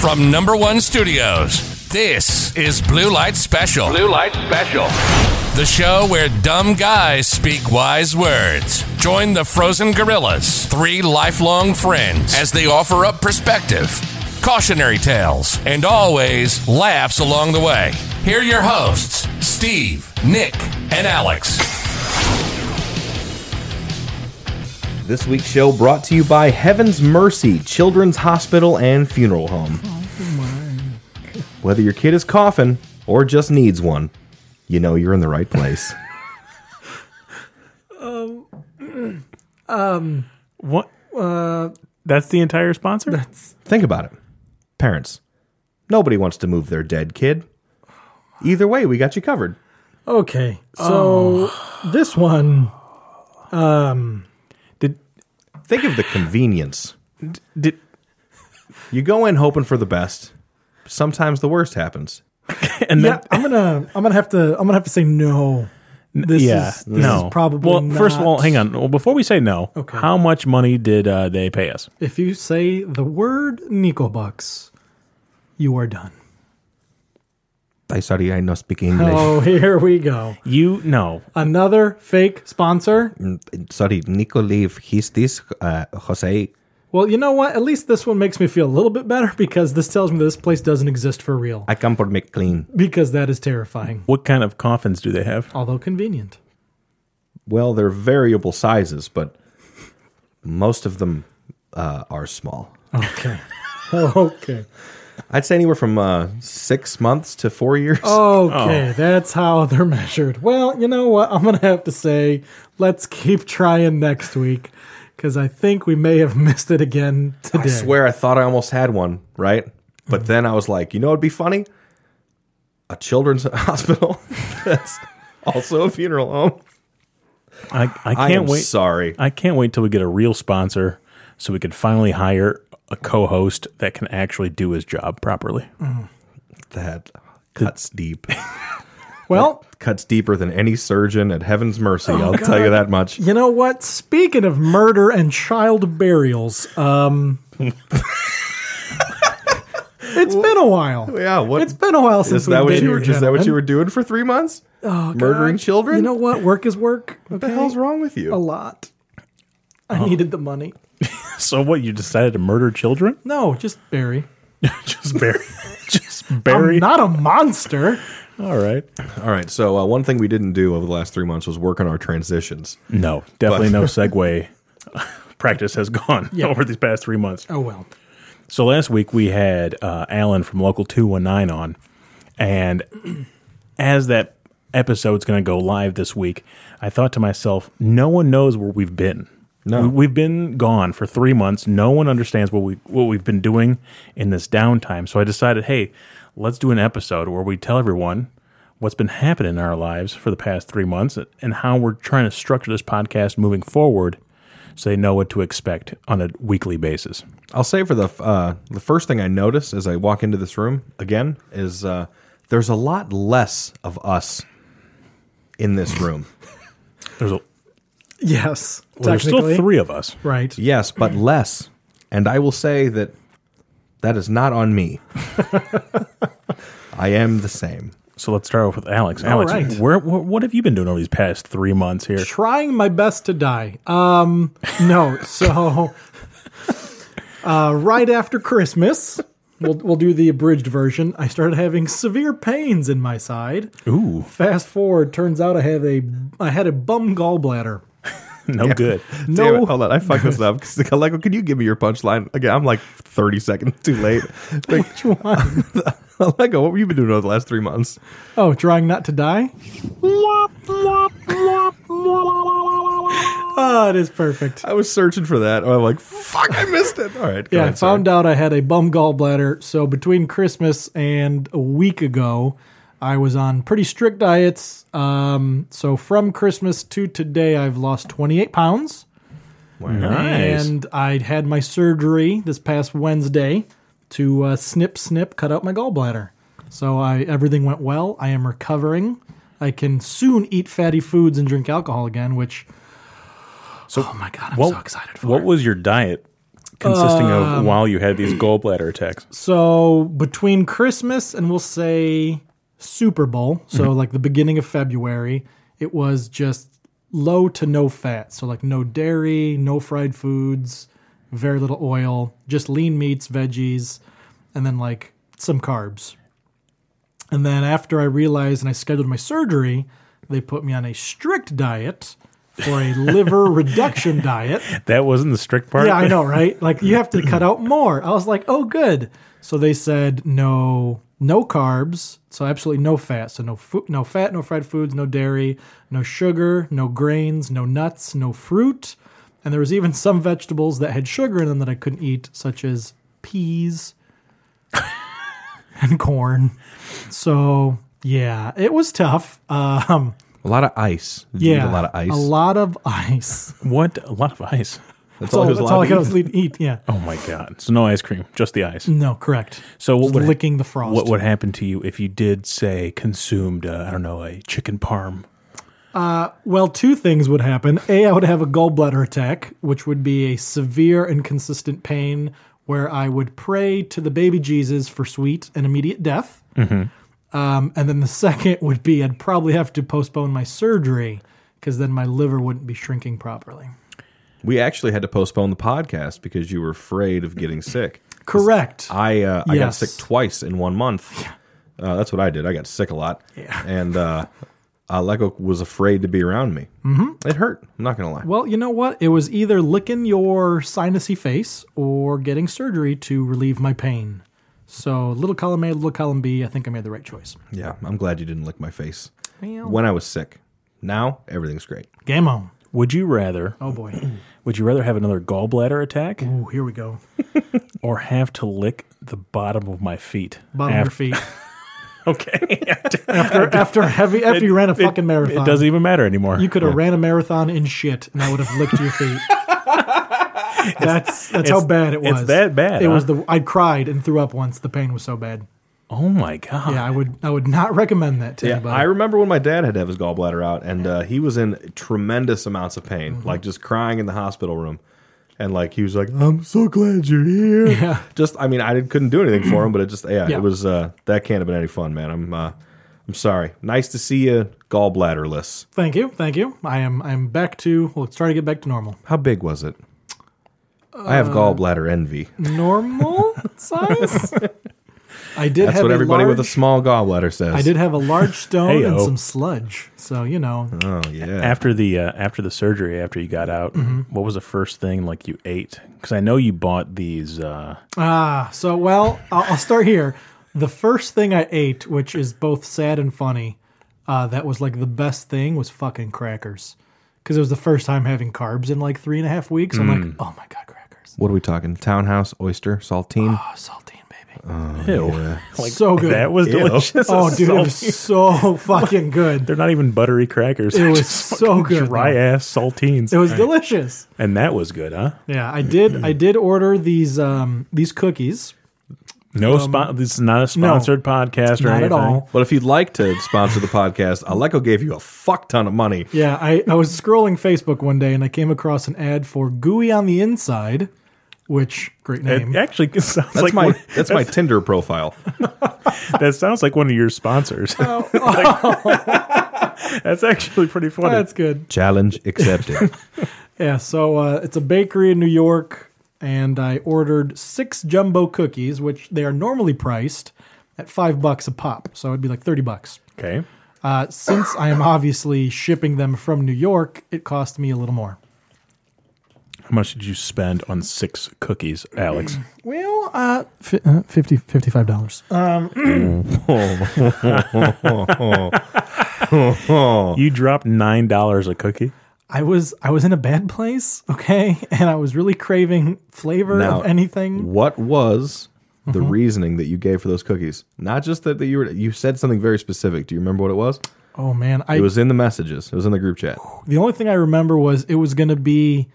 From number one studios, this is Blue Light Special. Blue Light Special. The show where dumb guys speak wise words. Join the frozen gorillas, three lifelong friends, as they offer up perspective, cautionary tales, and always laughs along the way. Here are your hosts, Steve, Nick, and Alex. This week's show brought to you by Heaven's Mercy Children's Hospital and Funeral Home. Whether your kid is coughing or just needs one, you know you're in the right place. Um, um, what? Uh, that's the entire sponsor. Think about it. Parents, nobody wants to move their dead kid. Either way, we got you covered. Okay, so this one, Did Think of the convenience. did You go in hoping for the best. Sometimes the worst happens. and yeah, I'm gonna, I'm gonna have to, I'm gonna have to say no. This yeah is, this no is probably well first of all hang on well before we say no Okay. how much money did uh, they pay us If you say the word Nico Bucks, you are done. I sorry, I no speak English. Oh, here we go. you know Another fake sponsor. Sorry, Nico leave. He's this uh, Jose. Well, you know what? At least this one makes me feel a little bit better because this tells me this place doesn't exist for real. I come for make clean. Because that is terrifying, what kind of coffins do they have although convenient. Well, they're variable sizes, but most of them uh, are small. Okay. okay. I'd say anywhere from uh, six months to four years. Okay, that's how they're measured. Well, you know what? I'm going to have to say, let's keep trying next week because I think we may have missed it again today. I swear I thought I almost had one, right? But then I was like, you know what'd be funny? A children's hospital that's also a funeral home. i, I I can't am wait sorry. i can't wait till we get a real sponsor so we can finally hire a co-host that can actually do his job properly That cuts deep. Well, cuts deeper than any surgeon at Heaven's Mercy. I'll tell you that much. you know what? Speaking of murder and child burials, um, it's been a while. Yeah, what It's been a while since is that? we've What been you were? here, Is that what you were doing for three months? Oh, Murdering God. children? You know what? Work is work. What the hell's wrong with you? A lot. I needed the money. So what you decided to murder children No, just bury. just bury just bury. I'm bury not a monster. all right All right. So uh, one thing we didn't do over the last three months was work on our transitions. no definitely no segue practice has gone over these past three months Oh well. So last week we had uh, Alan from Local 219 on, and as that episode's going to go live this week, I thought to myself, no one knows where we've been. No. We- we've been gone for three months. No one understands what we what we've been doing in this downtime. So I decided, hey, let's do an episode where we tell everyone what's been happening in our lives for the past three months and how we're trying to structure this podcast moving forward, so they know what to expect on a weekly basis. I'll say for the uh, the first thing I notice as I walk into this room again is uh, there's a lot less of us in this room. There's a Yes. Well, there's still three of us. Right. yes, but less. And I will say that that is not on me. I am the same. So let's start off with Alex. Alex, right. where, where, what have you been doing over these past three months here? Trying my best to die. Um no, so uh right after Christmas, we'll we'll do the abridged version. I started having severe pains in my side. Ooh, Fast forward, turns out I have a I had a bum gallbladder. no good. Damn No. it, hold on. I fucked this up. Like, can you give me your punchline? Again, I'm like 30 seconds too late. Like, Which one? Lego, what have you been doing over the last three months? Oh, trying not to die? Oh, it is perfect. I was searching for that. I'm like, fuck, I missed it. All right. go Yeah, I ahead, sorry. found out I had a bum gallbladder. So between Christmas and a week ago, I was on pretty strict diets. Um, so from Christmas to today, I've lost 28 pounds. Nice. And I had my surgery this past Wednesday to uh, snip, snip, cut out my gallbladder. So I everything went well. I am recovering. I can soon eat fatty foods and drink alcohol again, which. So Oh my god, I'm what, so excited for what it. was your diet consisting Um, of while you had these gallbladder attacks? So between Christmas and we'll say Super Bowl, so mm-hmm. like the beginning of February, it was just low to no fat. So like no dairy, no fried foods, very little oil, just lean meats, veggies, and then like some carbs. And then after I realized and I scheduled my surgery, they put me on a strict diet for a liver reduction diet. That wasn't the strict part. Yeah, I know, right? Like you have to cut out more. I was like, oh, good. So they said no, no carbs. So absolutely no fat. So no food, no fat, no fried foods, no dairy, no sugar, no grains, no nuts, no fruit, and there was even some vegetables that had sugar in them that I couldn't eat, such as peas and corn. So yeah, it was tough. Um, A lot of ice. Did yeah, a lot of ice. A lot of ice. What? A lot of ice. That's That's all, he was that's all I could eat. eat. Yeah. Oh my god! So no ice cream, just the ice. No, correct. So what Just would licking the frost. What would happen to you if you did say consumed? Uh, I don't know, a chicken parm. Well, two things would happen. A, I would have a gallbladder attack, which would be a severe and consistent pain where I would pray to the baby Jesus for sweet and immediate death. Um, and then the second would be I'd probably have to postpone my surgery because then my liver wouldn't be shrinking properly. We actually had to postpone the podcast because you were afraid of getting sick. Correct. I uh, I got Yes. sick twice in one month. Uh, that's what I did. I got sick a lot. Yeah. And uh, uh, Lego was afraid to be around me. Mm-hmm. It hurt. I'm not gonna lie. well, you know what? It was either licking your sinusy face or getting surgery to relieve my pain. So, little column A, little column B, I think I made the right choice. Yeah, I'm glad you didn't lick my face Well. when I was sick. Now everything's great. Game on. Would you rather? Oh boy. Would you rather have another gallbladder attack Oh, here we go. or have to lick the bottom of my feet? Bottom of your feet. Okay. After after heavy after you ran a fucking marathon. It doesn't even matter anymore. you could have ran a marathon in shit and I would have licked your feet. that's that's how bad it was. it's that bad, It huh? was the I cried and threw up once. The pain was so bad. Oh my god. Yeah, I would I would not recommend that to Yeah, anybody. I remember when my dad had to have his gallbladder out, and uh, he was in tremendous amounts of pain, Mm-hmm. like just crying in the hospital room. And like he was like, "I'm so glad you're here." Yeah. Just, I mean, I didn't- couldn't do anything for him, but it just, yeah, Yeah. it was. Uh, that can't have been any fun, man. I'm, uh, I'm sorry. Nice to see you gallbladderless. Thank you, thank you. I am I'm back to well, let's try to get back to normal. How big was it? I Uh, have gallbladder envy. Normal size. I did That's have what a everybody with a small gallbladder says. I did have a large stone and some sludge. So, you know, Oh yeah. After the uh, after the surgery, after you got out, Mm-hmm. what was the first thing like you ate? Because I know you bought these. Uh, Ah, so well, I'll, I'll start here. The first thing I ate, which is both sad and funny, uh, that was like the best thing was fucking crackers, because it was the first time having carbs in like three and a half weeks. I'm like, oh my god, crackers! what are we talking? Townhouse, oyster, saltine. Oh, saltine, baby, ew, yeah. so good. that was Ew. delicious. oh, dude, it was so fucking good. They're not even buttery crackers. It was so good, Dry though. ass saltines. It was delicious. and that was good, huh? Yeah, I did. I did order these um these cookies. No, spon- this is not a sponsored podcast or Not anything. at all. But if you'd like to sponsor the podcast, Aleko gave you a fuck ton of money. Yeah, I, I was scrolling Facebook one day and I came across an ad for Gooey on the Inside, which great name. It actually sounds That's like my one, that's my Tinder profile. that sounds like one of your sponsors. Oh. Like- that's actually pretty funny. That's good. Challenge accepted. Yeah, so uh, it's a bakery in New York, and I ordered six jumbo cookies, which they are normally priced at five bucks a pop, so it'd be like thirty bucks. okay. Uh, since I am obviously shipping them from New York, it cost me a little more. How much did you spend on six cookies, Alex? Well, uh, fi- uh 50 $55. Uh, You dropped nine dollars a cookie. I was I was in a bad place, okay, and I was really craving flavor Now, of anything. what was the Mm-hmm. reasoning that you gave for those cookies? Not just that, that you were you said something very specific. Do you remember what it was? Oh man, I It was in the messages. It was in the group chat. the only thing I remember was it was going to be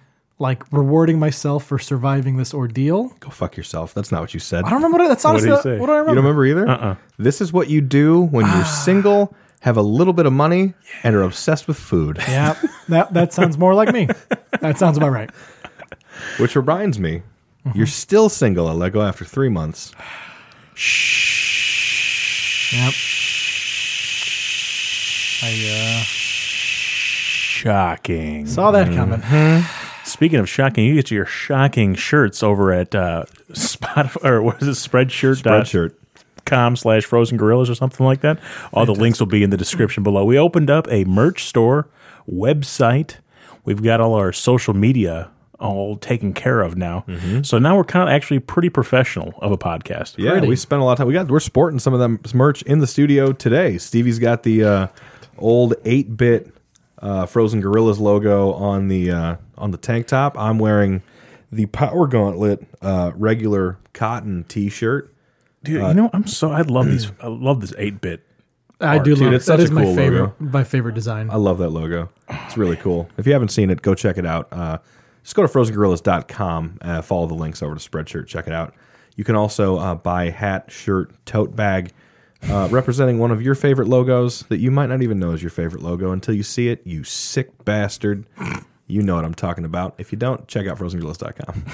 like rewarding myself for surviving this ordeal. Go fuck yourself. That's not what you said. I don't remember what that's What did honestly he say? what do I remember. You don't remember either? Uh-uh. This is what you do when you're ah. single, have a little bit of money, and are obsessed with food. Yeah, that that sounds more like me. That sounds about right. Which reminds me, mm-hmm. You're still single at Lego after three months. Yep. I, uh, shocking. Saw that coming. Mm-hmm. Speaking of shocking, you get your shocking shirts over at uh, Spotify or what is it, Spreadshirt? Spreadshirt. com slash frozen gorillas or something like that. All the links will be in the description below. We opened up a merch store website. We've got all our social media all taken care of now. So now we're kind of actually pretty professional of a podcast. Yeah, Pretty. we spent a lot of time. We got we're sporting some of them merch in the studio today. Stevie's got the uh, old eight bit uh, Frozen Gorillas logo on the uh, on the tank top. I'm wearing the Power Gauntlet uh, regular cotton T shirt. Dude, you know, I'm so I love these. I love this eight bit. I do love it's that. such Is a my cool favorite. logo. My favorite design. I love that logo. It's really cool. If you haven't seen it, go check it out. Uh, just go to frozengorillas.com, uh, follow the links over to Spreadshirt, check it out. You can also uh, buy hat, shirt, tote bag uh, representing one of your favorite logos that you might not even know is your favorite logo until you see it. You sick bastard. You know what I'm talking about. If you don't, check out frozengorillas.com.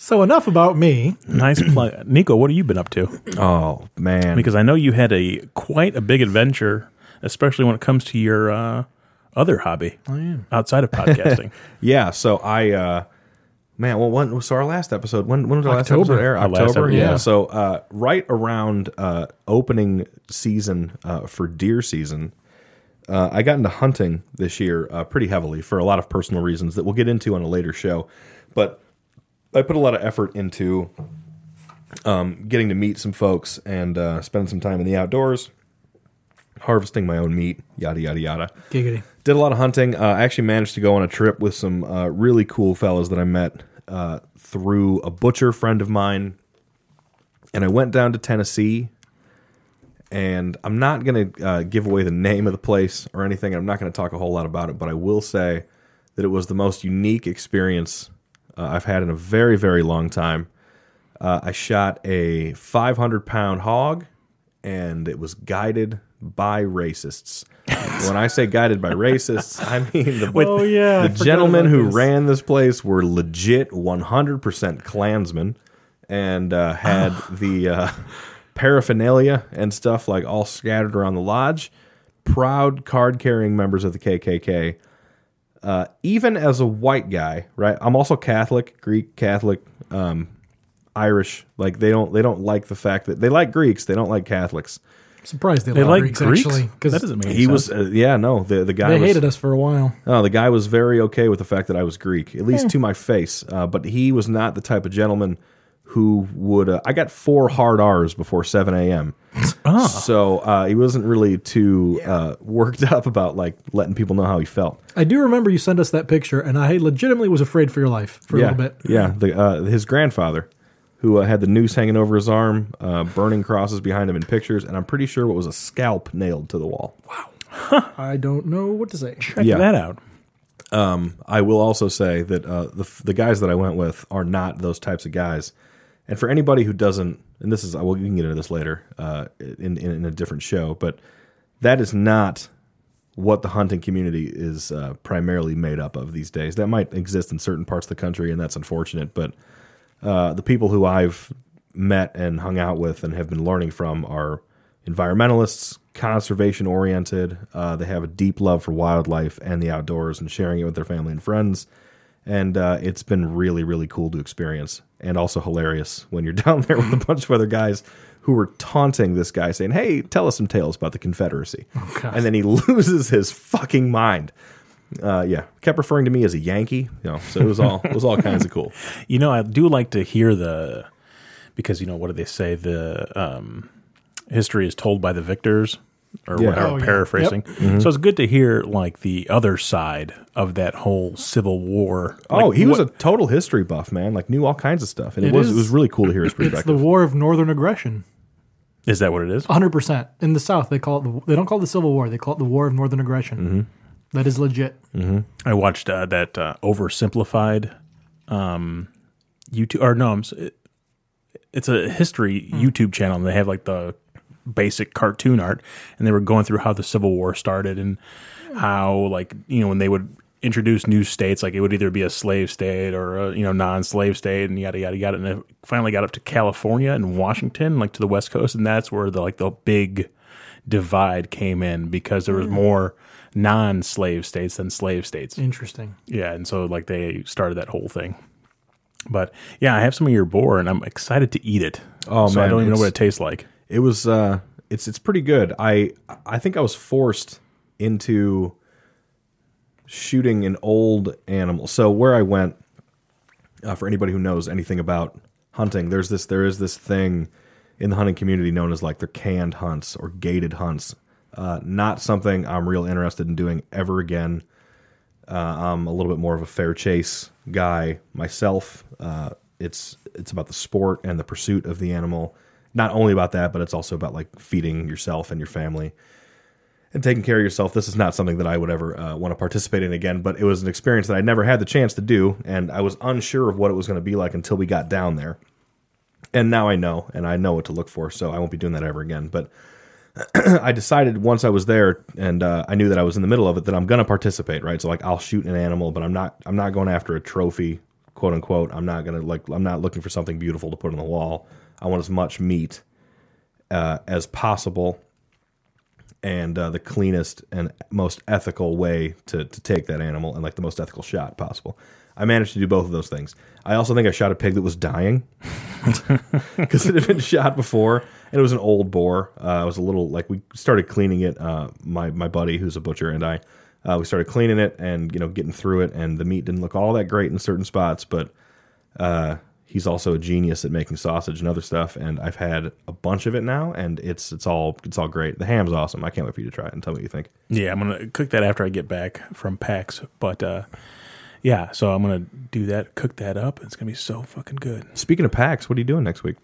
So enough about me. Nice plug, Nico. What have you been up to? Oh, man. Because I know you had a quite a big adventure, especially when it comes to your uh, other hobby outside of podcasting. Yeah, so I uh man, well when so our last episode, when when did our last October. episode air? Our last October. episode, yeah. yeah. So uh right around uh opening season uh for deer season, uh I got into hunting this year uh pretty heavily for a lot of personal reasons that we'll get into on a later show. But I put a lot of effort into um getting to meet some folks and uh spending some time in the outdoors, harvesting my own meat, yada yada yada Giggity. did a lot of hunting. Uh, I actually managed to go on a trip with some uh, really cool fellas that I met uh, through a butcher friend of mine, and I went down to Tennessee. And I'm not going to uh, give away the name of the place or anything. I'm not going to talk a whole lot about it, but I will say that it was the most unique experience uh, I've had in a very, very long time. Uh, I shot a 500 pound hog, and it was guided by racists. when I say guided by racists, I mean the, Oh, yeah, the gentlemen who this. ran this place were legit 100% Klansmen and uh, had the uh, paraphernalia and stuff like all scattered around the lodge. Proud card carrying members of the KKK. Uh, even as a white guy, right? I'm also Catholic, Greek Catholic, um, Irish. Like they don't they don't like the fact that they like Greeks, they don't like Catholics. Surprised they, They like like Greeks, Greeks. actually because that doesn't make He sense. was uh, yeah no the the guy they was, hated us for a while. No, the guy was very okay with the fact that I was Greek, at least to my face. Uh, but he was not the type of gentleman who would. Uh, I got four hard R's before 7 a.m. So uh, he wasn't really too uh, worked up about like letting people know how he felt. I do remember you sent us that picture, and I legitimately was afraid for your life for yeah, a little bit. Yeah, the, uh, his grandfather, who uh, had the noose hanging over his arm, uh, burning crosses behind him in pictures, and I'm pretty sure what was a scalp nailed to the wall. Wow. I don't know what to say. Check yeah. that out. I will also say that uh, the the guys that I went with are not those types of guys. And for anybody who doesn't, and this is, well, we can get into this later uh, in, in in a different show, but that is not what the hunting community is uh, primarily made up of these days. That might exist in certain parts of the country, and that's unfortunate. But uh, the people who I've met and hung out with and have been learning from are environmentalists, conservation oriented. Uh, they have a deep love for wildlife and the outdoors and sharing it with their family and friends. And uh, it's been really, really cool to experience and also hilarious when you're down there with a bunch of other guys who were taunting this guy, saying, Hey, tell us some tales about the Confederacy. and then he loses his fucking mind. Uh, yeah, kept referring to me as a Yankee. You know, so it was all it was all kinds of cool. You know, I do like to hear the because you know what do they say? The um, history is told by the victors, or Yeah. whatever. Oh, yeah. paraphrasing. Mm-hmm. So it's good to hear like the other side of that whole Civil War. Oh, he was what- a total history buff, man. Like knew all kinds of stuff, and it, It was is- it was really cool to hear his perspective. It's the. War of Northern Aggression. Is that what it is? 100%. In the South, they call it the, they don't call it the Civil War, they call it the War of Northern Aggression. Mm-hmm. That is legit. I watched uh, that uh, oversimplified um, YouTube, or no, it, it's a history YouTube channel, and they have like the basic cartoon art, and they were going through how the Civil War started and how, like, you know, when they would introduce new states. Like it would either be a slave state or a you know non-slave state, and yada yada yada. And it finally got up to California and Washington, like to the West Coast, and that's where the like the big divide came in because there was more non-slave states than slave states. Interesting. Yeah, and so like they started that whole thing. But yeah, I have some of your boar, and I'm excited to eat it. Oh, so I don't even know what it tastes like. It was uh it's it's pretty good. I I think I was forced into shooting an old animal. So where I went uh, for anybody who knows anything about hunting, there's this there is this thing in the hunting community known as like their canned hunts or gated hunts. Uh, not something I'm real interested in doing ever again. Uh, I'm a little bit more of a fair chase guy myself. Uh, it's it's about the sport and the pursuit of the animal. Not only about that, but it's also about like feeding yourself and your family and taking care of yourself. This is not something that I would ever uh, want to participate in again, but it was an experience that I never had the chance to do, and I was unsure of what it was going to be like until we got down there. And now I know, and I know what to look for, so I won't be doing that ever again. But I decided once I was there, and uh, I knew that I was in the middle of it, that I'm going to participate, right? So like I'll shoot an animal, but I'm not I'm not going after a trophy, quote unquote. I'm not going to like I'm not looking for something beautiful to put on the wall. I want as much meat uh, as possible and uh, the cleanest and most ethical way to, to take that animal and like the most ethical shot possible. I managed to do both of those things. I also think I shot a pig that was dying because it had been shot before and it was an old boar. Uh, it was a little like we started cleaning it. Uh, my my buddy who's a butcher and I uh, we started cleaning it and you know getting through it and the meat didn't look all that great in certain spots, but uh, he's also a genius at making sausage and other stuff. And I've had a bunch of it now, and it's it's all it's all great. The ham's awesome. I can't wait for you to try it and tell me what you think. Yeah, I'm gonna cook that after I get back from PAX. But uh, yeah, so I'm gonna do that, cook that up. It's gonna be so fucking good. Speaking of PAX, what are you doing next week?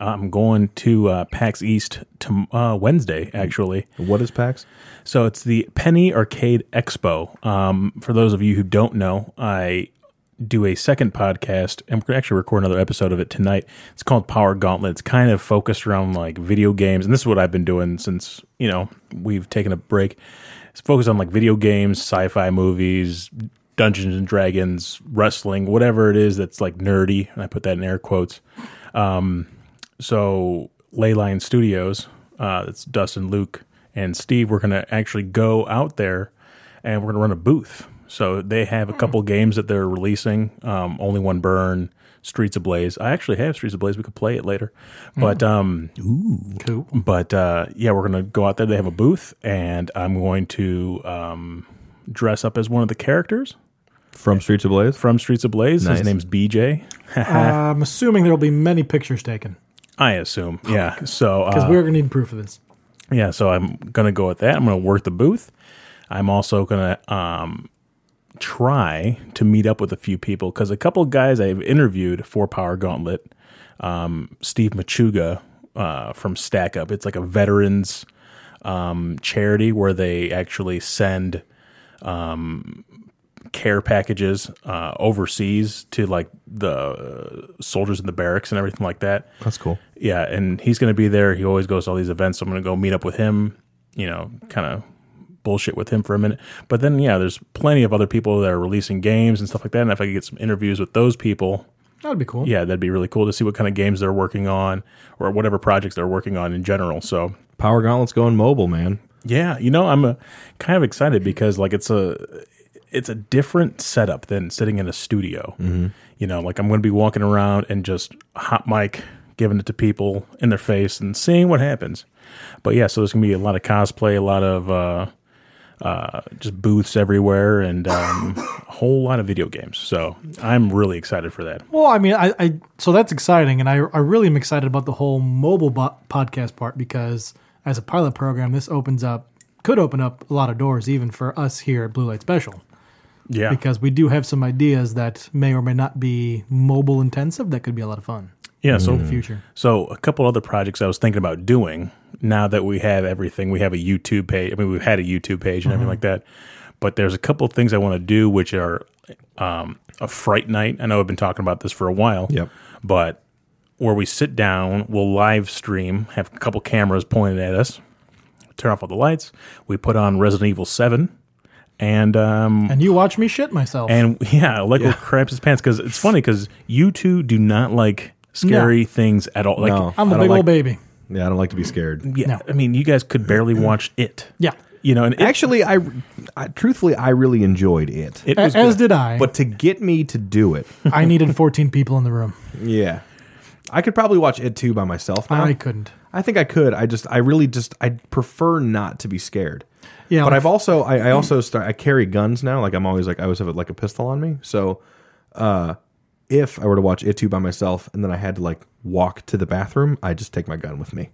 I'm going to uh, PAX East to uh, Wednesday, actually. What is PAX? So it's the Penny Arcade Expo. Um, for those of you who don't know, I do a second podcast, and we're actually record another episode of it tonight. It's called Power Gauntlet. It's kind of focused around like video games, and this is what I've been doing since you know we've taken a break. It's focused on like video games, sci-fi movies, Dungeons and Dragons, wrestling, whatever it is that's like nerdy, and I put that in air quotes. Um, so Leyline Studios, uh, it's Dustin, Luke, and Steve. We're gonna actually go out there and we're gonna run a booth. So they have a couple games that they're releasing. Um, Only One Burn, Streets Ablaze. I actually have Streets Ablaze. We could play it later, but um, Cool. but uh, yeah, we're gonna go out there. They have a booth, and I'm going to um, dress up as one of the characters From Streets of Blaze. from Streets Ablaze. Nice. His name's BJ. I'm assuming there will be many pictures taken I assume, yeah. So because uh, we're going to need proof of this. Yeah, so I'm gonna go with that. I'm gonna work the booth. I'm also gonna um, try to meet up with a few people because a couple of guys I've interviewed for Power Gauntlet, um, Steve Machuga uh, from Stack Up. It's like a veterans um, charity where they actually send um, care packages uh, overseas to like the soldiers in the barracks and everything like that. That's cool. Yeah, and he's going to be there. He always goes to all these events. So I'm going to go meet up with him, you know, kind of bullshit with him for a minute. But then, yeah, there's plenty of other people that are releasing games and stuff like that. And if I could get some interviews with those people, That'd be cool. yeah, that'd be really cool to see what kind of games they're working on or whatever projects they're working on in general. So, Power Gauntlet's going mobile, man. yeah, you know, I'm uh kind of excited because like it's a it's a different setup than sitting in a studio. You know, like I'm going to be walking around and just hot mic giving it to people in their face and seeing what happens. But yeah, so there's going to be a lot of cosplay, a lot of uh, uh, just booths everywhere, and um, a whole lot of video games. So I'm really excited for that. Well, I mean, I, I so that's exciting, and I, I really am excited about the whole mobile bo- podcast part because as a pilot program, this opens up could open up a lot of doors even for us here at Blue Light Special Yeah, because we do have some ideas that may or may not be mobile intensive that could be a lot of fun yeah. So in the future. So a couple other projects I was thinking about doing now that we have everything. We have a YouTube page. I mean, we've had a YouTube page and everything like that. But there's a couple of things I want to do, which are um, a fright night. I know I've been talking about this for a while. Yep. But where we sit down, we'll live stream, have a couple cameras pointed at us, turn off all the lights. We put on Resident Evil 7 and um, And you watch me shit myself. and yeah, like Lego craps his pants because it's funny because you two do not like scary things at all. Like, No. I'm a don't big like- old baby. Yeah, I don't like to be scared. yeah, No. I mean, you guys could barely watch it. Yeah. You know, and it, Actually, I, I truthfully I really enjoyed it. it was As good. did I. but to get me to do it, I needed 14 people in the room. yeah, I could probably watch it too by myself. Now. I couldn't. I think I could. I just, I really just, I prefer not to be scared. Yeah, but like- I've also, I, I also start. I carry guns now. Like I'm always like, I always have like a pistol on me. So, uh, if I were to watch it too by myself and then I had to like walk to the bathroom, I just take my gun with me,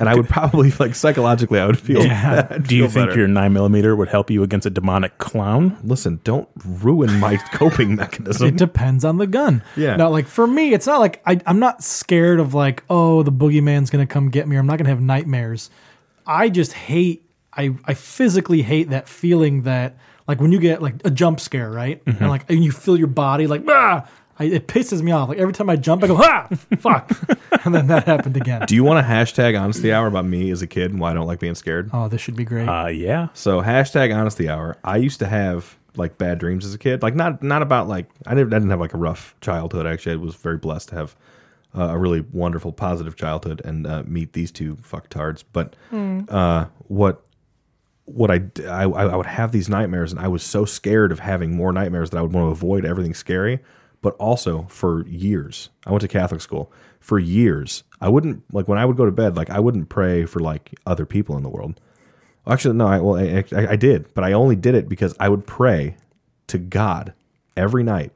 and I would probably like psychologically, I would feel. Yeah. I'd Do you think better. your nine millimeter would help you against a demonic clown? Listen, don't ruin my coping mechanism. It depends on the gun. Yeah. Now, like for me, it's not like I, I'm not scared of like, oh, the boogeyman's gonna come get me. Or I'm not gonna have nightmares. I just hate. I I physically hate that feeling that like when you get like a jump scare, right? Mm-hmm. And like and you feel your body like ah. I, it pisses me off. Like every time I jump, I go ah, fuck, and then that happened again. Do you want a hashtag honesty hour about me as a kid and why I don't like being scared? Oh, this should be great. Uh, yeah. So hashtag honesty hour. I used to have like bad dreams as a kid. Like not not about like I didn't I didn't have like a rough childhood. Actually, I was very blessed to have uh, a really wonderful positive childhood and uh, meet these two fucktards. But uh, what what I I would have these nightmares and I was so scared of having more nightmares that I would want to avoid everything scary. But also for years, I went to Catholic school. For years, I wouldn't like when I would go to bed. Like I wouldn't pray for like other people in the world. Actually, no. I, well, I, I, I did, but I only did it because I would pray to God every night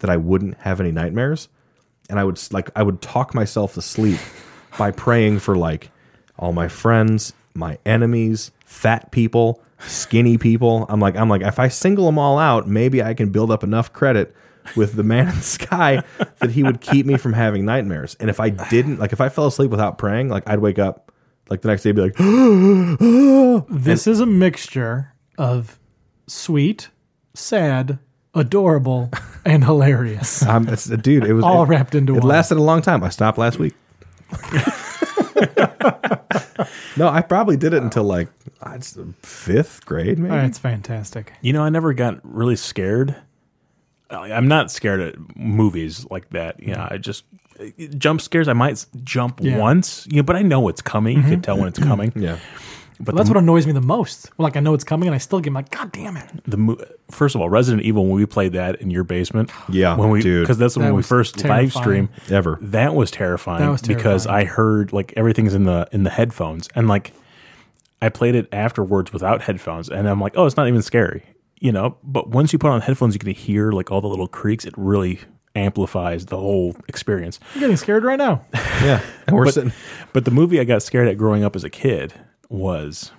that I wouldn't have any nightmares, and I would like I would talk myself to sleep by praying for like all my friends, my enemies, fat people, skinny people. I'm like I'm like if I single them all out, maybe I can build up enough credit with the man in the sky that he would keep me from having nightmares. And if I didn't, like if I fell asleep without praying, like I'd wake up like the next day and be like, this is a mixture of sweet, sad, adorable, and hilarious. I'm, it's, dude, it was All it, wrapped into It one. lasted a long time. I stopped last week. no, I probably did it until like uh, fifth grade, maybe. That's fantastic. You know, I never got really scared. I- I'm not scared at movies like that. You know, I just jump scares. I might jump Yeah. once, you know, but I know it's coming. You can tell when it's coming. Yeah, But That's the, what annoys me the most. Well, like I know it's coming, and I still get like, God damn it! the mo- first of all, Resident Evil when we played that in your basement. Yeah, when we dude. because that's when we was first live terrifying. stream. ever. That was terrifying. That was terrifying. because. I heard like everything's in the in the headphones and like I played it afterwards without headphones and I'm like, oh, it's not even scary, you know. But once you put on headphones, you can hear like all the little creaks. It really amplifies the whole experience. I'm getting scared right now. Yeah, and we're But, sitting. but the movie I got scared at growing up as a kid was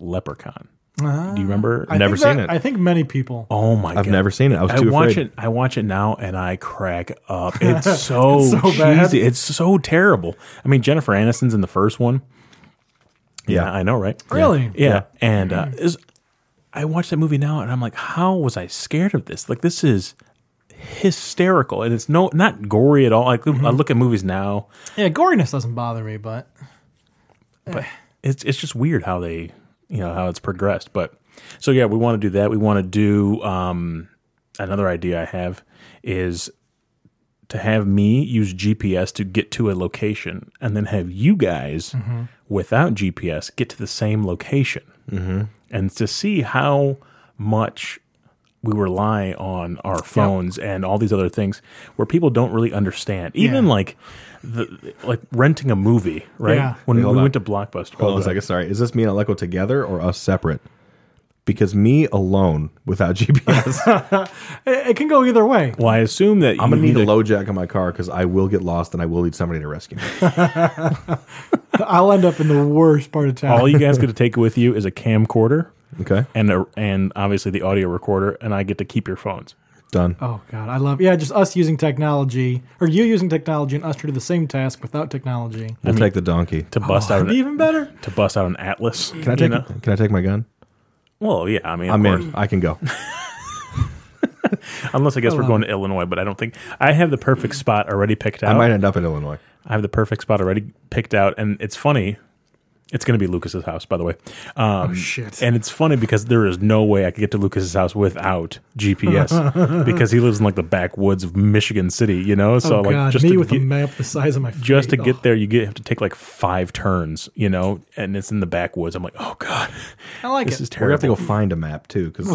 Leprechaun. Do you ah, remember? I Never seen that- it. I think many people. Oh my god. I've god! never seen it. I was I too watch afraid. it. I watch it now, and I crack up. It's so, It's so bad. cheesy. It's so terrible. I mean, Jennifer Aniston's in the first one. Yeah. I know, right? Really? Yeah, and uh, mm. is I watch that movie now, and I'm like, how was I scared of this? Like, this is hysterical, and it's no not gory at all. Like, I mm-hmm. look at movies now, Yeah, goriness doesn't bother me, but but eh. It's it's just weird how they you know how it's progressed. But so yeah, we want to do that. We want to do um, another idea I have is to have me use GPS to get to a location, and then have you guys without GPS get to the same location, mm-hmm. and to see how much we rely on our phones and all these other things where people don't really understand. Even Yeah. like the like renting a movie, right? Yeah. When Wait, we on. went to Blockbuster. Hold on Oh, a second. Sorry, is this me and Aleko together or us separate? Because me alone without GPS, it, it can go either way. Well, I assume that I'm gonna you need a either- LoJack in my car because I will get lost and I will need somebody to rescue me. I'll end up in the worst part of town. all you guys get to take with you is a camcorder Okay, and a, and obviously the audio recorder, and I get to keep your phones. done. oh God, I love yeah, just us using technology or you using technology and us to do the same task without technology. We'll take the donkey. To bust oh, out That'd an, even better. to bust out an atlas. Can I take? Can I take my gun? Well, yeah. I mean, I'm course. in. I can go. Unless I guess we're going to Illinois, but I don't think I have the perfect spot already picked out. I might end up in Illinois. I have the perfect spot already picked out, and it's funny. It's going to be Lucas's house, by the way. Um, Oh, shit. And it's funny because there is no way I could get to Lucas's house without GPS because he lives in like the backwoods of Michigan City, you know. So oh like god, just me to with get, a map the size of my face. just to Oh. get there, you get have to take like five turns, you know, and it's in the backwoods. I'm like, oh god, I like this it. is We're gonna have to go find a map too, because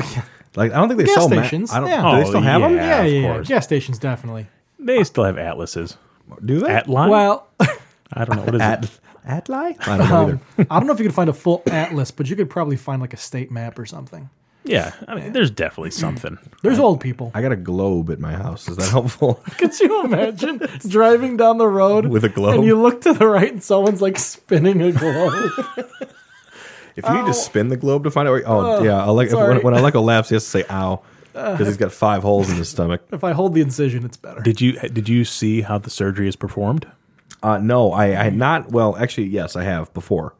like I don't think they Gas sell maps. stations, I don't. yeah. Do they Oh, still have them? yeah. yeah, of yeah, yeah. Gas stations definitely. They still have atlases. Do they? Atline? Well, I don't know what is At it. Atli? I don't know um, either. I don't know if you could find a full atlas, but you could probably find like a state map or something. Yeah, I mean, there's definitely something. There's old people. I got a globe at my house. Is that helpful? Could you imagine driving down the road With a globe? and you look to the right and someone's like spinning a globe? If you need to spin the globe to find out, where, oh, oh yeah, I'll like if, sorry. when, when Aleko laughs, he has to say "ow" uh, because he's got five holes in his stomach. if I hold the incision, it's better. Did you did you see how the surgery is performed? Uh, no, I, I had not. Well, actually, yes, I have before.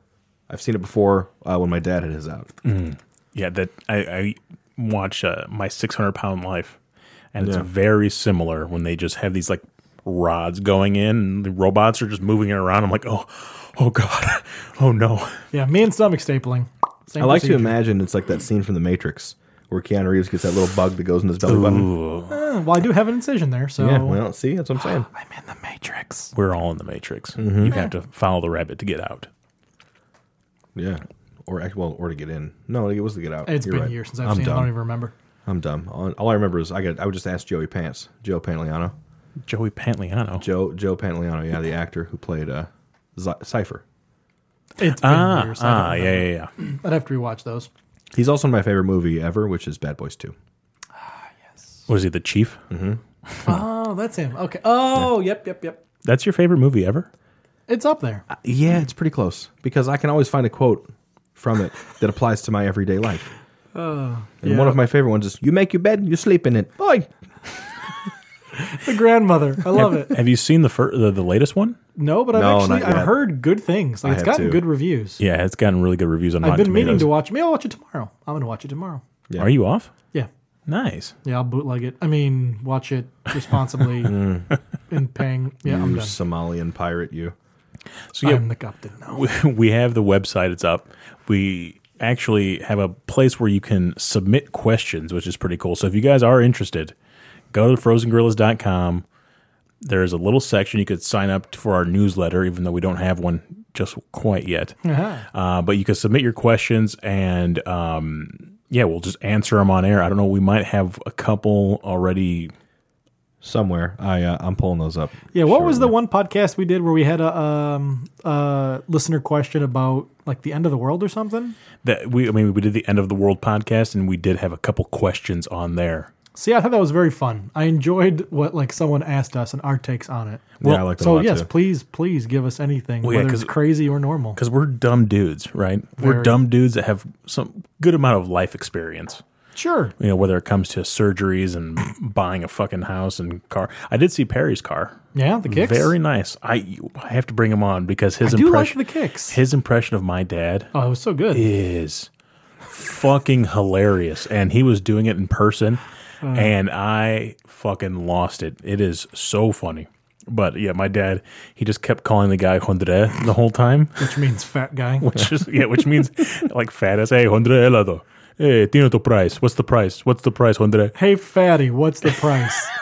I've seen it before uh, when my dad had his out. Yeah, that I, I watch uh, my 600 pound life, and it's Yeah. very similar when they just have these like rods going in, and the robots are just moving it around. I'm like, oh, oh god, oh no. Yeah, me and stomach stapling. Same I like to procedure. imagine it's like that scene from The Matrix where Keanu Reeves gets that little bug that goes in his belly button. Uh, well, I do have an incision there, so Yeah, well, see, that's what I'm saying. I'm in the matrix. we're all in the matrix. Mm-hmm. You have to follow the rabbit to get out. Yeah, or act- well, or to get in. No, it was to get out. It's You're been right. years since I've I'm seen it. I dumb. don't even remember. I'm dumb. All, all I remember is I got. I would just ask Joey Pants, Joe Pantoliano, Joey Pantoliano. Joe Joe Pantoliano, yeah, the actor who played uh, Z- Cypher. It's been Ah, years. I don't ah, yeah, remember. yeah, yeah. I'd have to rewatch those. He's also in my favorite movie ever, which is Bad Boys Two. Ah, yes. Was he the chief? Oh, that's him. Okay. Oh, yep, yep, yep. That's your favorite movie ever? It's up there. Yeah, it's pretty close because I can always find a quote from it that applies to my everyday life. and yeah. one of my favorite ones is, "You make your bed, you sleep in it." Boy, The grandmother. I love it. Have you seen the fir- the, the latest one? No, but I've No, actually not. I've heard good things. Like I it's have gotten too. good reviews. Yeah, it's gotten really good reviews on I've Rotten been meaning Tomatoes. to watch. Maybe I'll watch it tomorrow. I'm going to watch it tomorrow. Yeah. Are you off? Yeah. Nice. Yeah, I'll bootleg it. I mean, watch it responsibly mm. and paying. Yeah, I'm you done. Somalian pirate, you. So yeah, I'm the captain now. we- we have the website. It's up. We actually have a place where you can submit questions, which is pretty cool. So if you guys are interested, go to frozengorillas.com. There's a little section you could sign up for our newsletter, even though we don't have one just quite yet. Uh-huh. Uh, but you can submit your questions, and um, yeah, we'll just answer them on air. I don't know. We might have a couple already. Somewhere, I uh, I'm pulling those up. Yeah, what was the one podcast we did where we had a um uh listener question about like the end of the world or something? That we, I mean, we did the end of the world podcast, and we did have a couple questions on there. See, I thought that was very fun. I enjoyed what like someone asked us and our takes on it. Yeah, I like that a So lot, yes, too. please, please give us anything, Well, yeah, whether it's crazy or normal. because we're dumb dudes, right? We're Very. dumb dudes that have some good amount of life experience. Sure. You know, whether it comes to surgeries and buying a fucking house and car. I did see Perry's car. Yeah, the kicks. Very nice. I I have to bring him on because his I do like impression the kicks. his impression of my dad oh, it was so good. is fucking hilarious, and he was doing it in person, and I fucking lost it. It is so funny. But yeah, my dad, he just kept calling the guy Hondre the whole time. which means fat guy. which is yeah, which means like fat as hey hundred helado. Hey, tiene tu price. What's the price? What's the price, hundred? hey, fatty, what's the price?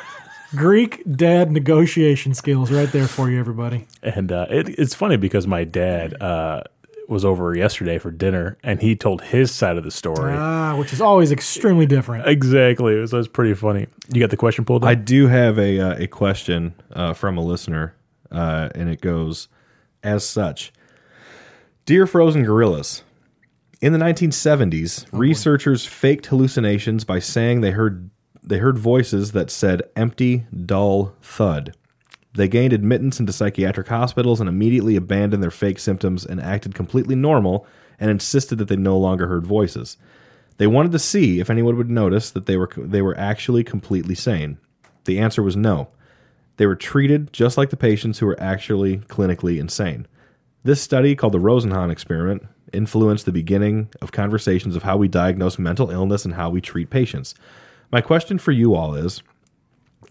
Greek dad negotiation skills right there for you, everybody. And uh, it, it's funny because my dad uh, was over yesterday for dinner, and he told his side of the story. Ah, which is always extremely different. exactly, it was, it was pretty funny. You got the question pulled up. I do have a uh, a question uh, from a listener, uh, and it goes as such: Dear Frozen Gorillas, in the 1970s, researchers faked hallucinations by saying they heard they heard voices that said "empty, dull thud." They gained admittance into psychiatric hospitals and immediately abandoned their fake symptoms and acted completely normal and insisted that they no longer heard voices. They wanted to see if anyone would notice that they were they were actually completely sane. The answer was no. They were treated just like the patients who were actually clinically insane. This study, called the Rosenhan experiment, influenced the beginning of conversations of how we diagnose mental illness and how we treat patients. My question for you all is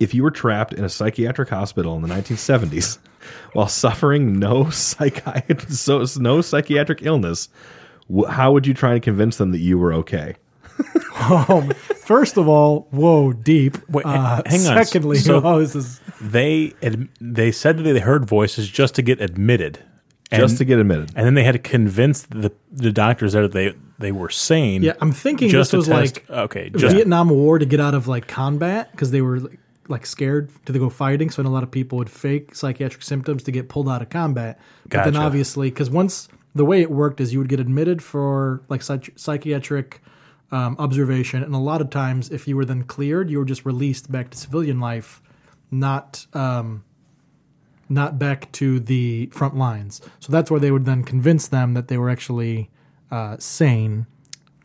if you were trapped in a psychiatric hospital in the 1970s while suffering no psychiatric so, no psychiatric illness, wh- how would you try to convince them that you were okay? First of all, whoa, deep. Wait, uh, hang on. Secondly, So- oh, this is They ad- they said that they heard voices just to get admitted, and, Just to get admitted. and then they had to convince the the doctors that they they were sane. yeah. I'm thinking just this was test, like okay, just Vietnam War to get out of like combat because they were like, like scared to go fighting. So I know a lot of people would fake psychiatric symptoms to get pulled out of combat. But then obviously, because once the way it worked is you would get admitted for like psych- psychiatric um, observation, and a lot of times if you were then cleared, you were just released back to civilian life, not um, not back to the front lines. So that's where they would then convince them that they were actually uh, sane,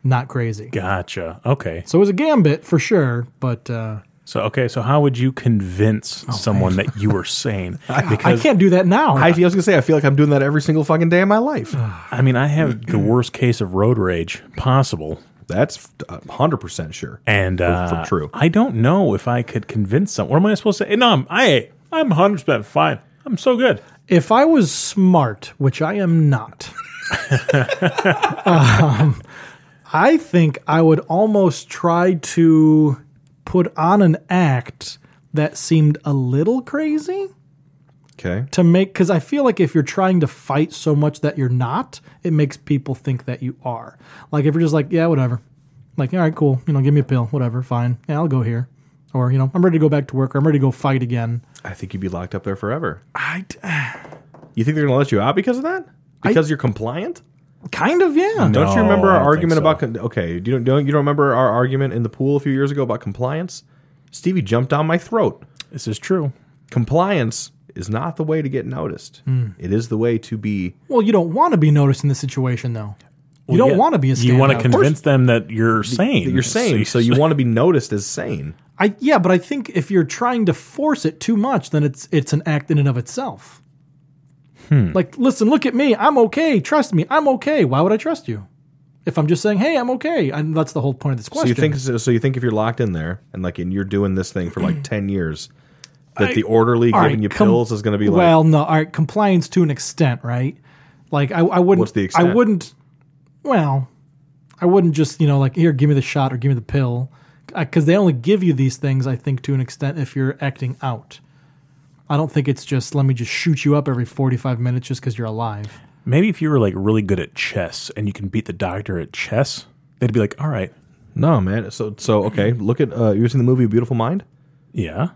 not crazy. gotcha. Okay, So it was a gambit for sure, but uh, so okay, so how would you convince someone that you were sane? Because I can't do that now. I, I was gonna say I feel like I'm doing that every single fucking day of my life. I mean, I have the worst case of road rage possible. That's hundred percent sure. And for uh, true. I don't know if I could convince someone. What am I supposed to say? No, I'm, I, I'm 100% fine. I'm so good. if I was smart, which I am not, um, I think I would almost try to put on an act that seemed a little crazy Okay. to make because I feel like if you're trying to fight so much that you're not, it makes people think that you are. Like if you're just like, yeah, whatever. Like, all right, cool. You know, give me a pill, whatever, fine. Yeah, I'll go here. Or, you know, I'm ready to go back to work or I'm ready to go fight again. I think you'd be locked up there forever. I You think they're gonna let you out because of that? Because you're compliant? Kind of, yeah. Don't you remember our argument so. about con- okay? You don't, don't you don't remember our argument in the pool a few years ago about compliance? Stevie jumped down my throat. This is true. Compliance is not the way to get noticed. Hmm. It is the way to be. Well, you don't want to be noticed in this situation, though. You don't Yeah, want to be a You want to convince them that you're sane. That you're sane, so you want to be noticed as sane. I yeah, but I think if you're trying to force it too much, then it's it's an act in and of itself. Hmm. Like, listen, look at me. I'm okay. Trust me. I'm okay. Why would I trust you? If I'm just saying, "Hey, I'm okay," and that's the whole point of this question. So you think so? You think if you're locked in there and like and you're doing this thing for like ten years, that the orderly giving right, you com- pills is going to be like well, no, all right, compliance to an extent, right? Like, I, I wouldn't. What's the extent? I wouldn't. Well, I wouldn't just you know like here, give me the shot or give me the pill, because they only give you these things. I think to an extent if you're acting out. I don't think it's just let me just shoot you up every 45 minutes just because you're alive. Maybe if you were like really good at chess and you can beat the doctor at chess, they'd be like, all right, no, man. So so okay, look at uh, you ever seen the movie Beautiful Mind? yeah.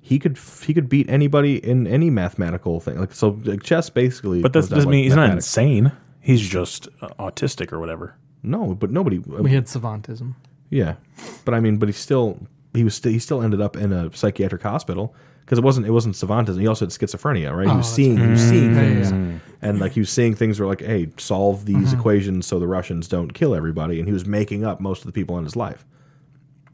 He could he could beat anybody in any mathematical thing. Like so, like chess basically. But that doesn't to, like, mean he's not insane. He's just uh, autistic or whatever. No, but nobody. We had savantism. Yeah, but I mean, but he still he was st- he still ended up in a psychiatric hospital because it wasn't it wasn't savantism. He also had schizophrenia, right? He was oh, seeing he was seeing things, and like he was seeing things were like, hey, solve these mm-hmm. equations so the Russians don't kill everybody, and he was making up most of the people in his life.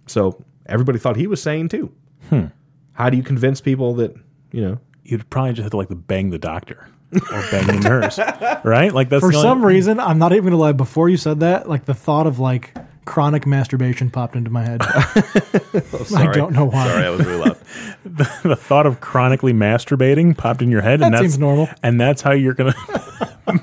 So everybody thought he was sane too. Hmm. How do you convince people that you know? You'd probably just have to like bang the doctor or bang the nurse, right? Like that's For the only- some reason, I'm not even gonna lie. Before you said that, like the thought of like chronic masturbation popped into my head. I don't know why. that was really loud. the thought of chronically masturbating popped in your head, and That that's seems normal. And that's how you're gonna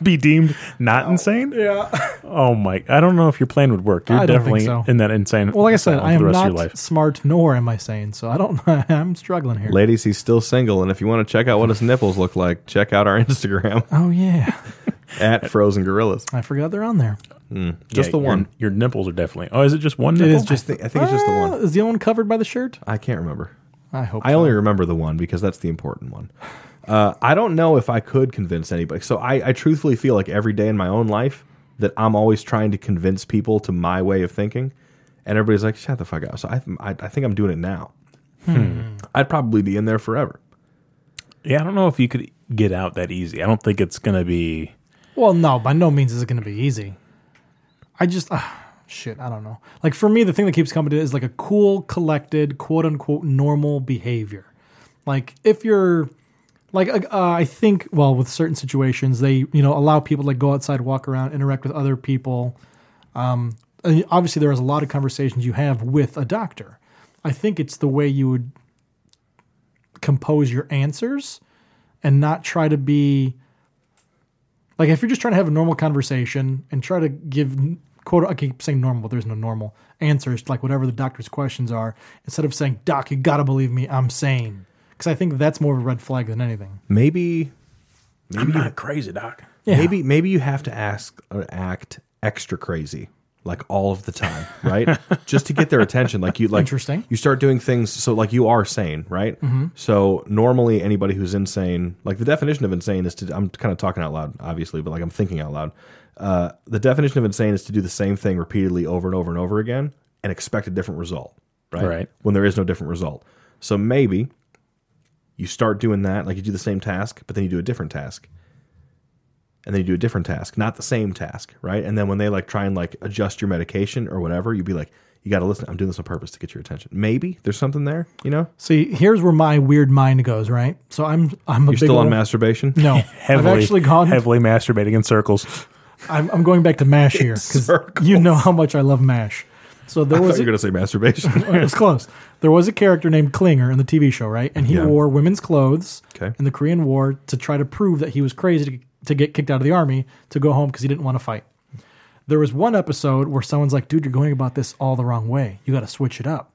be deemed not oh, insane. Yeah. Oh my! I don't know if your plan would work. You're I don't think definitely so. in that insane. Well, like I said, I am not of your life. smart, nor am I sane. So I don't. I'm struggling here. Ladies, he's still single, and if you want to check out what his nipples look like, check out our Instagram Oh yeah, at Frozen Gorillas. I forgot they're on there. Just Yeah, the one. Your, nipples are definitely. Oh, is it just one? It nipple? is just. I think, I think it's just the one. Is the other one covered by the shirt? I can't remember. I hope. I so. only remember the one because that's the important one. Uh, I don't know if I could convince anybody. So I, I truthfully feel like every day in my own life that I'm always trying to convince people to my way of thinking, and everybody's like, "Shut the fuck up." So I, I, I think I'm doing it now. I'd probably be in there forever. Yeah, I don't know if you could get out that easy. I don't think it's gonna be. Well, no, by no means is it going to be easy. I just, ah, shit, I don't know. Like for me, the thing that keeps coming to is like a cool, collected, quote unquote, normal behavior. Like if you're, like uh, I think, well, with certain situations, they you know allow people to like go outside, walk around, interact with other people. Um, obviously, there is a lot of conversations you have with a doctor. I think it's the way you would compose your answers and not try to be like if you're just trying to have a normal conversation and try to give quote I keep saying normal, but there's no normal answers to like whatever the doctor's questions are, instead of saying, Doc, you gotta believe me, I'm sane. Because I think that's more of a red flag than anything. Maybe I'm not crazy, doc. Yeah. maybe maybe you have to ask or act extra crazy like all of the time, right? Just to get their attention. Like you like Interesting. You start doing things so like you are sane, right? So normally anybody who's insane, like the definition of insane is to I'm kind of talking out loud, obviously, but like I'm thinking out loud. Uh, the definition of insane is to do the same thing repeatedly over and over and over again and expect a different result, right? Right. When there is no different result. So maybe you start doing that, like you do the same task, but then you do a different task and then you do a different task, not the same task, right? And then when they like try and like adjust your medication or whatever, you'd be like, you got to listen. I'm doing this on purpose to get your attention. Maybe there's something there, you know. See, here's where my weird mind goes, right? So I'm I'm a You're big still on old- masturbation. No, Heavily, I've actually gone. heavily masturbating in circles. I'm, I'm going back to Mash here because circles. you know how much I love Mash. So there I was thought you were gonna say masturbation. it was close. There was a character named Klinger in the TV show, right? And he Yeah. wore women's clothes Okay. in the Korean War to try to prove that he was crazy to, get kicked out of the army to go home because he didn't want to fight. There was one episode where someone's like, "Dude, you're going about this all the wrong way. You got to switch it up."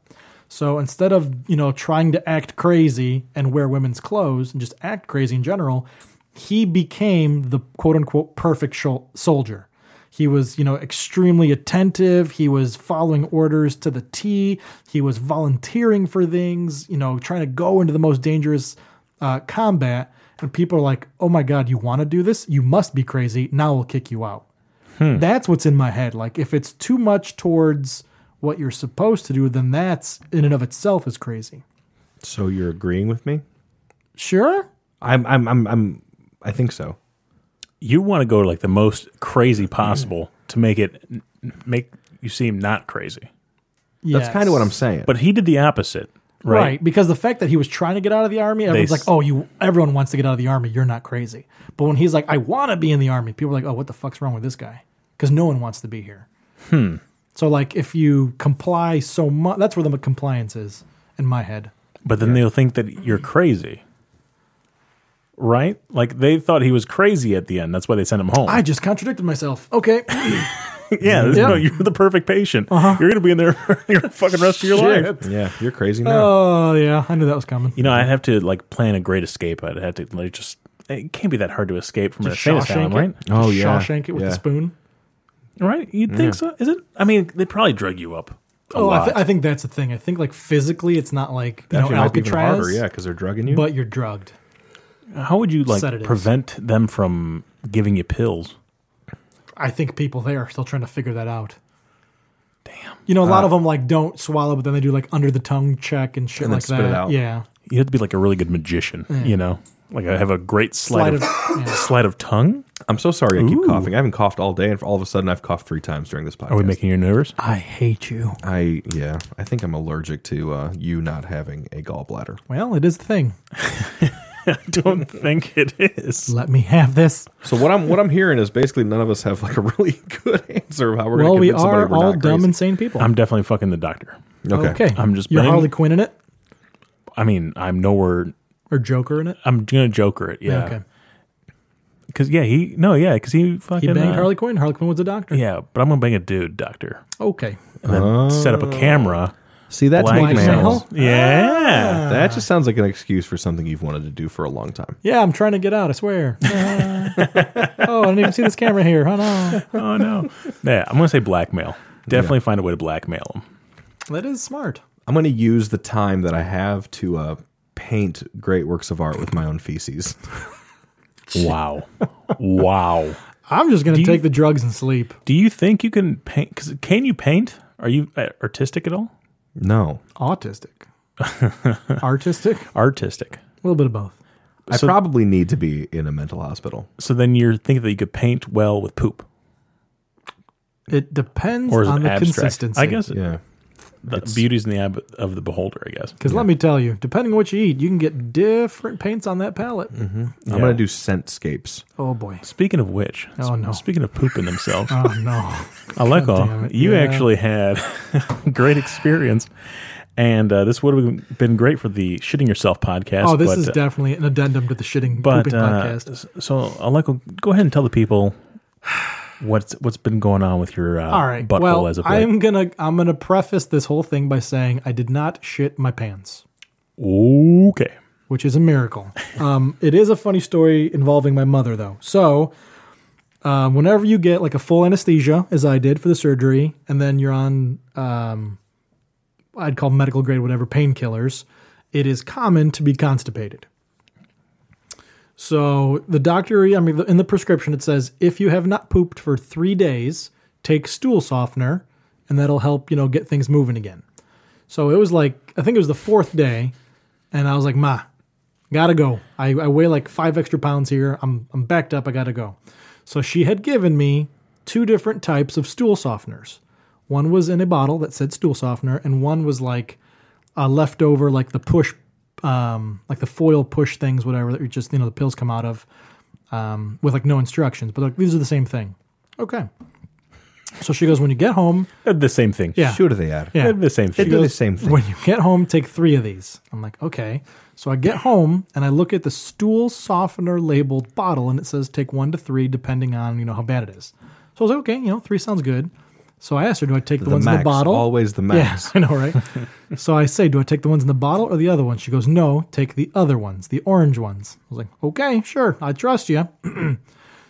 So instead of you know trying to act crazy and wear women's clothes and just act crazy in general, he became the quote unquote perfect shol- soldier. He was, you know, extremely attentive. He was following orders to the T. He was volunteering for things, you know, trying to go into the most dangerous uh, combat. And people are like, oh my God, you want to do this? You must be crazy. Now we'll kick you out. Hmm. That's what's in my head. Like, if it's too much towards what you're supposed to do, then that's in and of itself is crazy. so you're agreeing with me? Sure. I'm. I'm. I'm. I'm I think so. You want to go like the most crazy possible to make it make you seem not crazy. That's kind of what I'm saying. But he did the opposite, right? Right. because the fact that he was trying to get out of the army, everyone's s- like, "Oh, you." Everyone wants to get out of the army. You're not crazy. But when he's like, "I want to be in the army," people are like, "Oh, what the fuck's wrong with this guy?" Because no one wants to be here. Hmm. So, like, if you comply so much, that's where the compliance is in my head. But then they'll think that you're crazy. Right? Like they thought he was crazy at the end. That's why they sent him home. I just contradicted myself. Okay. yeah, there's Yeah. no, you're the perfect patient. Uh-huh. You're going to be in there for your fucking rest of your life. yeah, you're crazy now. Oh yeah, I knew that was coming. You know, I'd have to like plan a great escape. I'd have to like just. It can't be that hard to escape from an Just insane asylum, Shawshank right? Oh, yeah. Shawshank it with Yeah. the spoon. Right? You'd think so? Is it? I mean, they probably drug you up. A Oh, I, th- I think that's the thing. I think like physically, it's not like you know Actually, it might be even Alcatraz, harder, yeah, because they're drugging you. but you're drugged. How would you like Sedatives. prevent them from giving you pills? I think people there are still trying to figure that out. Damn. You know, a lot of them like don't swallow, but then they do like under the tongue check and shit And then like spit that. it out. Yeah. You have to be like a really good magician, you know? Like I have a great sleight, Sleight of, of- yeah. sleight of tongue. I'm so sorry. I keep Ooh. coughing. I haven't coughed all day, and all of a sudden, I've coughed three times during this podcast. Are we making you nervous? I hate you. I yeah. I think I'm allergic to uh, you not having a gallbladder. Well, it is the thing. I don't think it is. Let me have this. So what I'm what I'm hearing is basically none of us have like a really good answer of how we're well, going to we convince somebody are we're all not dumb, crazy. insane people. I'm definitely fucking the doctor. okay. okay. I'm just You're bringing- Harley Quinn in it I mean, I'm nowhere. or Joker in it. I'm gonna joker it, yeah. Okay. Because yeah, he no, yeah, because he fucking He banged uh, Harley Quinn. Harley Quinn was a doctor. Yeah, but I'm gonna bang a dude doctor Okay. and then set up a camera. See that's Blackmail? blackmail. Yeah, That just sounds like an excuse for something you've wanted to do for a long time. Yeah, I'm trying to get out. I swear. oh, I didn't even see this camera here. Oh no. oh no, yeah. I'm gonna say blackmail. Definitely find a way to blackmail him. That is smart. I'm going to use the time that I have to uh, paint great works of art with my own feces. Wow, wow. I'm just gonna Do you- take the drugs and sleep. Do you think you can paint? Cause can you paint? Are you uh, artistic at all? No, Autistic. Artistic? Artistic. A little bit of both. I So- probably need to be in a mental hospital. So then you're thinking that you could paint well with poop, It depends or is on it the abstract? consistency. I guess Yeah. The beauty's in the eye of the beholder. I guess. Because let me tell you, depending on what you eat, you can get different paints on that palette. I'm going to do scentscapes. Oh boy. Speaking of which, Oh, no. Speaking of pooping themselves, Oh no. damn Aleko, it, you yeah. actually had great experience And uh, this would have been great for the shitting yourself podcast. Oh, this but, is uh, definitely an addendum to the shitting but pooping uh, podcast. s- so Aleko, go ahead and tell the people what's what's been going on with your uh, All right. butthole well, as of late. I'm gonna I'm gonna preface this whole thing by saying I did not shit my pants, okay. which is a miracle. um, it is a funny story involving my mother, though. So, uh, whenever you get like a full anesthesia, as I did for the surgery, and then you're on um, I'd call medical grade whatever painkillers, it is common to be constipated. So the doctor, I mean, in the prescription, it says if you have not pooped for three days, take stool softener, and that'll help you know get things moving again. So it was like I think it was the fourth day, and I was like, "Ma, gotta go. I, I weigh like five extra pounds here. I'm I'm backed up. I gotta go." So she had given me two different types of stool softeners. One was in a bottle that said stool softener, and one was like a leftover, like the push, um, like the foil push things, whatever that just you know the pills come out of, um, with like no instructions. But like these are the same thing. Okay. So she goes, when you get home, They're the same thing. yeah, Shoot they are. yeah, They're the same They thing. do the same thing. When you get home, take three of these. I'm like, okay. So I get home and I look at the stool softener labeled bottle and it says take one to three depending on, you know, how bad it is. So I was like, okay, you know, three sounds good. So I asked her, do I take the, The ones in the bottle? Always the max. yeah. I know, right? so I say, do I take the ones in the bottle or the other ones? She goes, no, take the other ones, the orange ones. I was like, okay, sure, I trust you.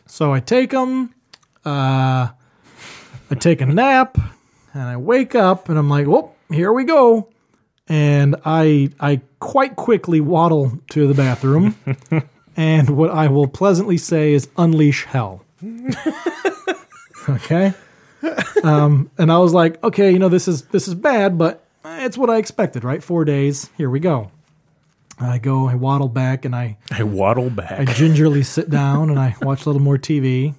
so I take them. Uh, I take a nap and I wake up and I'm like, well, here we go. And I I quite quickly waddle to the bathroom. and what I will pleasantly say is unleash hell. okay. Um, and I was like, okay, you know, this is this is bad, but it's what I expected, right? Four days. Here we go. I go, I waddle back and I I waddle back. I gingerly sit down and I watch a little more TV.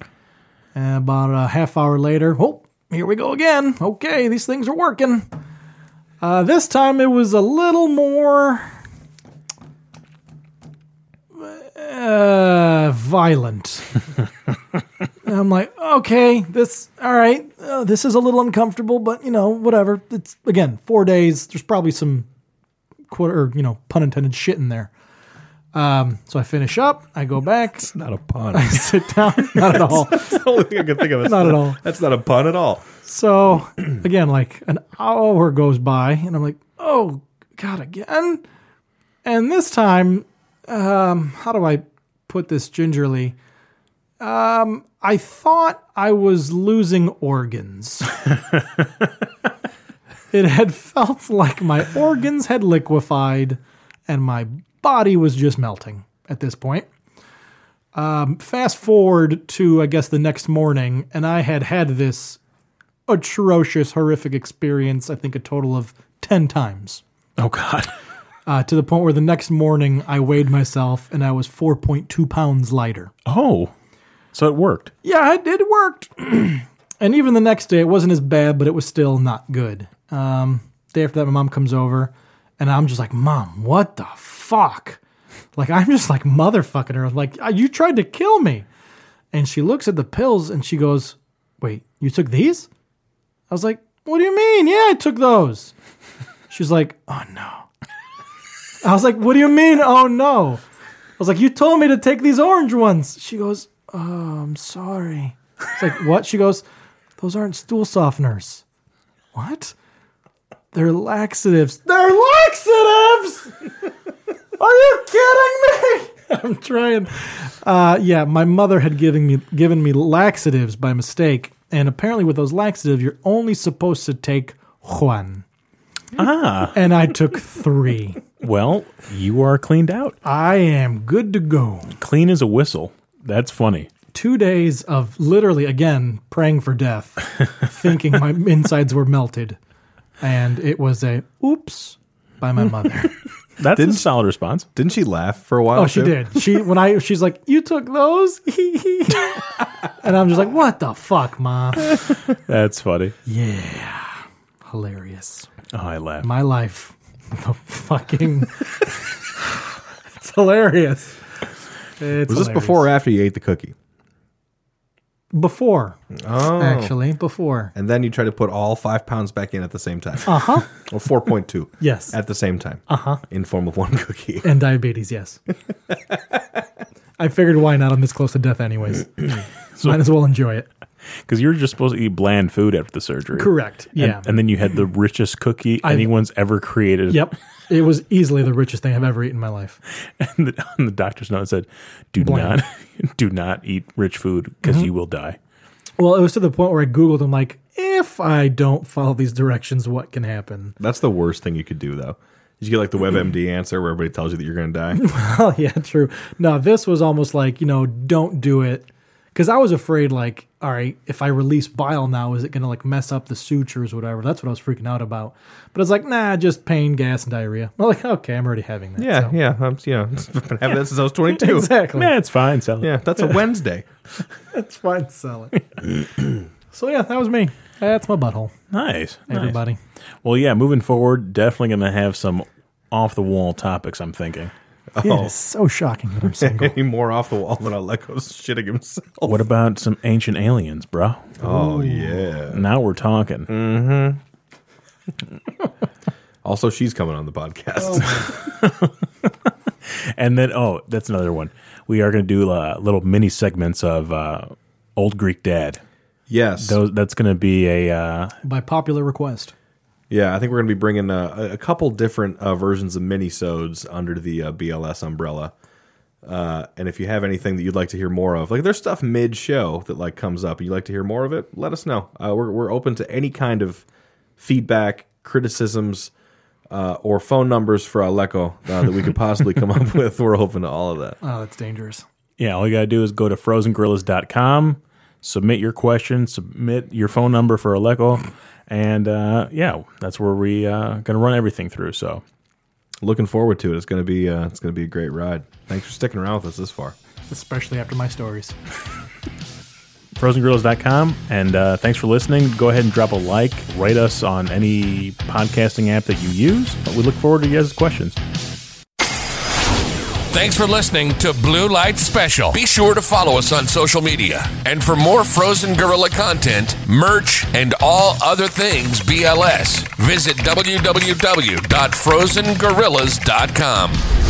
And about a half hour later, oh, here we go again. Okay, these things are working. Uh, this time it was a little more uh, violent. And I'm like, okay, this, all right, uh, this is a little uncomfortable, but you know, whatever. It's again four days. There's probably some quarter, or, you know, pun intended shit in there. Um, so I finish up. I go back. It's Not a pun. I sit down. Not at all. That's the only thing I can think of. Not at all. That's not a pun at all. So again, like an hour goes by, and I'm like, oh god, again. And this time, um, how do I put this gingerly? Um, I thought I was losing organs. it had felt like my organs had liquefied, and my body was just melting at this point. Um, fast forward to I guess the next morning, and I had had this atrocious, horrific experience. I think a total of ten times. Oh God. Uh, to the point where the next morning I weighed myself and I was 4.2 pounds lighter. Oh, so it worked. Yeah, it, it worked. and even the next day, it wasn't as bad, but it was still not good. Um, day after that, my mom comes over, and I'm just like, Mom, what the fuck? Like, I'm just like motherfucking her. I'm Like, "Uh, you tried to kill me. And she looks at the pills and she goes, Wait, you took these? I was like, What do you mean? Yeah, I took those. She's like, Oh no. I was like, What do you mean? Oh no. I was like, You told me to take these orange ones. She goes, Oh, I'm sorry. It's like, What? She goes, Those aren't stool softeners. What? They're laxatives. They're laxatives! Are you kidding me? I'm trying. Uh, yeah, my mother had given me given me laxatives by mistake, and apparently with those laxatives, you're only supposed to take one. Ah, And I took three. well, you are cleaned out. I am good to go. Clean as a whistle. That's funny. Two days of literally again praying for death, thinking my insides were melted, and it was a oops by my mother. That's Didn't- a solid response. Didn't she laugh for a while? Oh, she too? did. She when I she's like, "You took those," and I'm just like, "What the fuck, mom?" That's funny. Yeah, hilarious. Oh, I laugh. My life, the fucking, it's hilarious. It's Was this before or after you ate the cookie? Before, Oh. actually, before. And then you try to put all five pounds back in at the same time. Uh huh. Or 4.2. Yes. At the same time. Uh huh. In form of one cookie. And diabetes, yes. I figured why not? I'm this close to death, anyways. Might as well enjoy it. Because you're just supposed to eat bland food after the surgery. Correct. And, Yeah. and then you had the richest cookie I've- anyone's ever created. yep. It was easily the richest thing I've ever eaten in my life. And the, and the doctor's note said, "Do Bland. not, do not eat rich food because Mm-hmm. you will die." Well, it was to the point where I Googled, I'm like, if I don't follow these directions, what can happen? That's the worst thing you could do, though. Is you get like the WebMD answer where everybody tells you that you're going to die. well, yeah, true. No, this was almost like, you know, don't do it. Because I was afraid, like, all right, if I release bile now, is it going to like mess up the sutures or whatever? That's what I was freaking out about. But it's like, nah, just pain, gas, and diarrhea. I'm like, okay, I'm already having that. yeah, so. yeah. I'm, you know, I've been having that since I was 22. Exactly. Yeah, it's fine. Sell it. Yeah, that's a Wednesday. It's fine, sell it. so, yeah, that was me. That's my butthole, Nice, nice. everybody. Well, yeah, moving forward, definitely going to have some off the wall topics. I'm thinking. It is so shocking that I'm single. Any more off the wall than Aleko's shitting himself. What about some ancient aliens, bro? Oh, yeah. Now we're talking. Mm-hmm. Also, she's coming on the podcast. And then, oh, that's another one. We are going to do uh, little mini segments of uh, old Greek dad. yes. Those, that's going to be a uh, By popular request. Yeah, I think we're going to be bringing uh, a, a couple different uh, versions of minisodes under the uh, BLS umbrella. Uh, and if you have anything that you'd like to hear more of, like there's stuff mid show that like comes up and you'd like to hear more of it, let us know. Uh, we're we're open to any kind of feedback, criticisms, uh, or phone numbers for Aleko uh, that we could possibly come up with. We're open to all of that. Oh, that's dangerous. Yeah, all you got to do is go to frozengorillas.com, submit your question, submit your phone number for Aleko, and uh, yeah, that's where we uh, going to run everything through. So, Looking forward to it. It's gonna be uh, it's gonna be a great ride. Thanks for sticking around with us this far. Especially after my stories. frozengorillas.com, and uh, thanks for listening. Go ahead and drop a like, rate us on any podcasting app that you use. We look forward to you guys' questions. Thanks for listening to Blue Light Special. Be sure to follow us on social media. And for more Frozen Gorilla content, merch, and all other things BLS, visit www.frozengorillas.com.